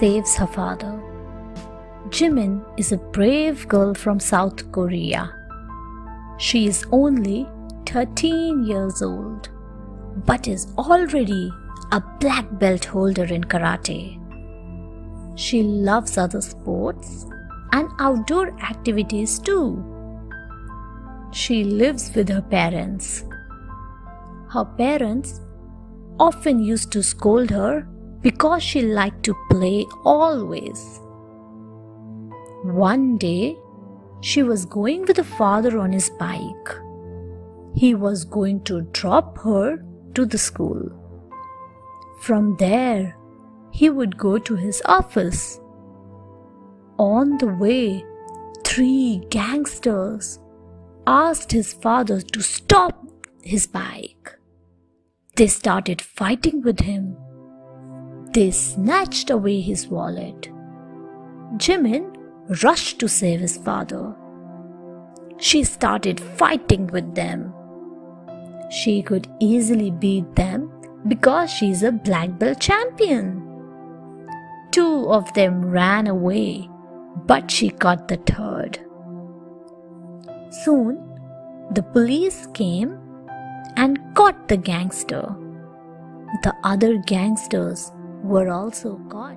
saves her father. Jimin is a brave girl from South Korea. She is only 13 years old but is already a black belt holder in karate. She loves other sports and outdoor activities too. She lives with her parents. Her parents often used to scold her because she liked to play always. One day, she was going with her father on his bike. He was going to drop her to the school. From there, he would go to his office. On the way, three gangsters asked his father to stop his bike. They started fighting with him. They snatched away his wallet. Jimin rushed to save his father. She started fighting with them. She could easily beat them because she's a black belt champion. Two of them ran away, but she caught the third. Soon, the police came and caught the gangster. The other gangsters were also caught.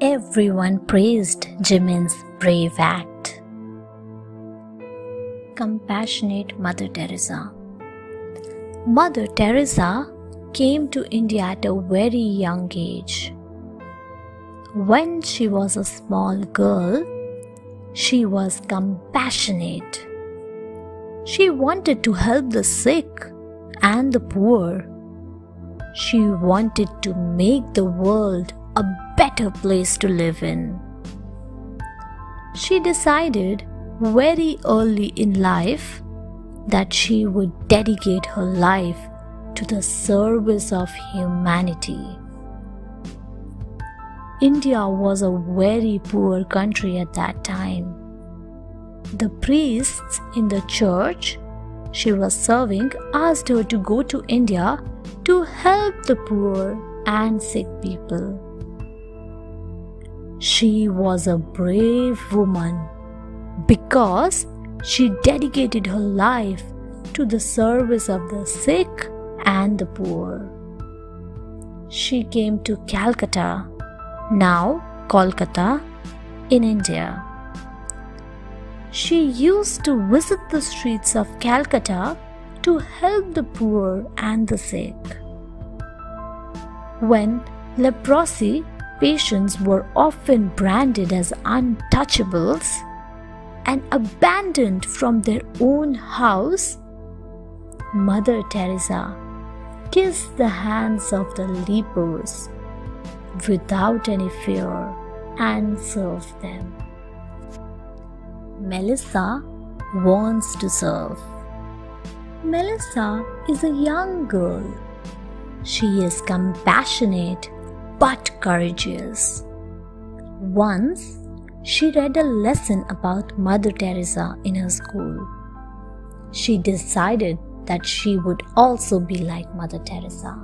Everyone praised Jimin's brave act. Compassionate Mother Teresa. Mother Teresa came to India at a very young age. When she was a small girl, she was compassionate. She wanted to help the sick and the poor. She wanted to make the world a better place to live in. She decided very early in life that she would dedicate her life to the service of humanity. India was a very poor country at that time. The priests in the church she was serving asked her to go to India to help the poor and sick people. She was a brave woman because she dedicated her life to the service of the sick and the poor. She came to Calcutta, now Kolkata, in India. She used to visit the streets of Calcutta to help the poor and the sick. When leprosy patients were often branded as untouchables, and abandoned from their own house, Mother Teresa kissed the hands of the lepers without any fear and served them. Melissa wants to serve. Melissa is a young girl. She is compassionate but courageous. Once she read a lesson about Mother Teresa in her school. She decided that she would also be like Mother Teresa.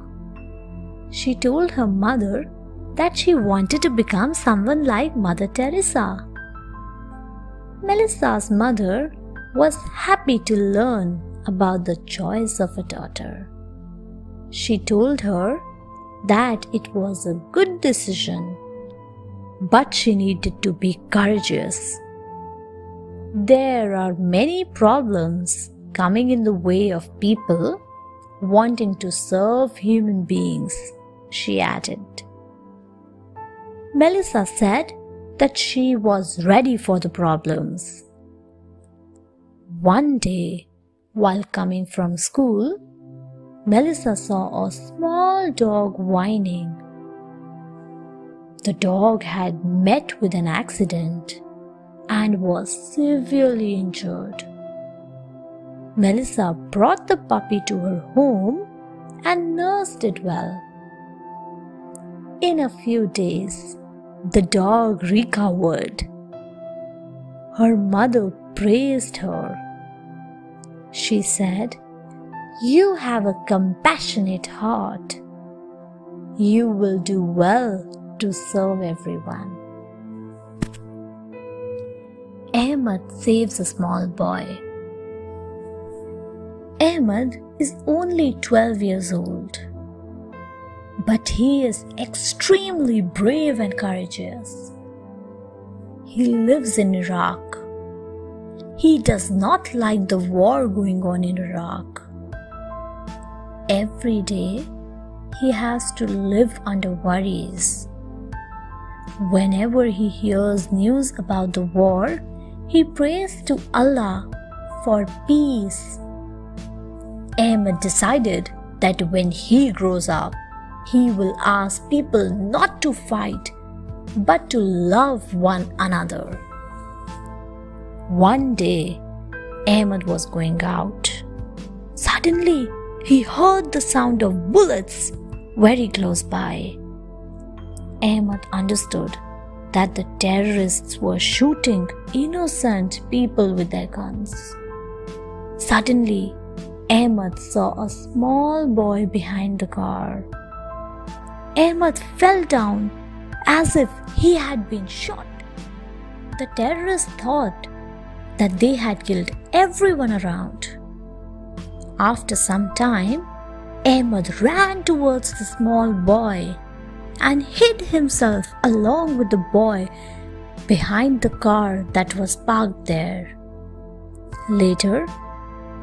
She told her mother that she wanted to become someone like Mother Teresa. Melissa's mother was happy to learn about the choice of a daughter. She told her that it was a good decision but she needed to be courageous. There are many problems coming in the way of people wanting to serve human beings, she added. Melissa said that she was ready for the problems. One day, while coming from school, Melissa saw a small dog whining the dog had met with an accident and was severely injured. Melissa brought the puppy to her home and nursed it well. In a few days, the dog recovered. Her mother praised her. She said, You have a compassionate heart. You will do well to serve everyone. Ahmed saves a small boy. Ahmed is only 12 years old, but he is extremely brave and courageous. He lives in Iraq. He does not like the war going on in Iraq. Every day, he has to live under worries. Whenever he hears news about the war, he prays to Allah for peace. Ahmed decided that when he grows up, he will ask people not to fight but to love one another. One day, Ahmed was going out. Suddenly, he heard the sound of bullets very close by. Ahmed understood that the terrorists were shooting innocent people with their guns. Suddenly, Ahmed saw a small boy behind the car. Ahmed fell down as if he had been shot. The terrorists thought that they had killed everyone around. After some time, Ahmed ran towards the small boy and hid himself along with the boy behind the car that was parked there. Later,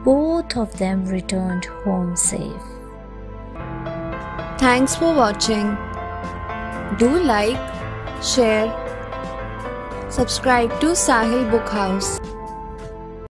both of them returned home safe. Thanks for watching. Do like, share, subscribe to Sahil Book House.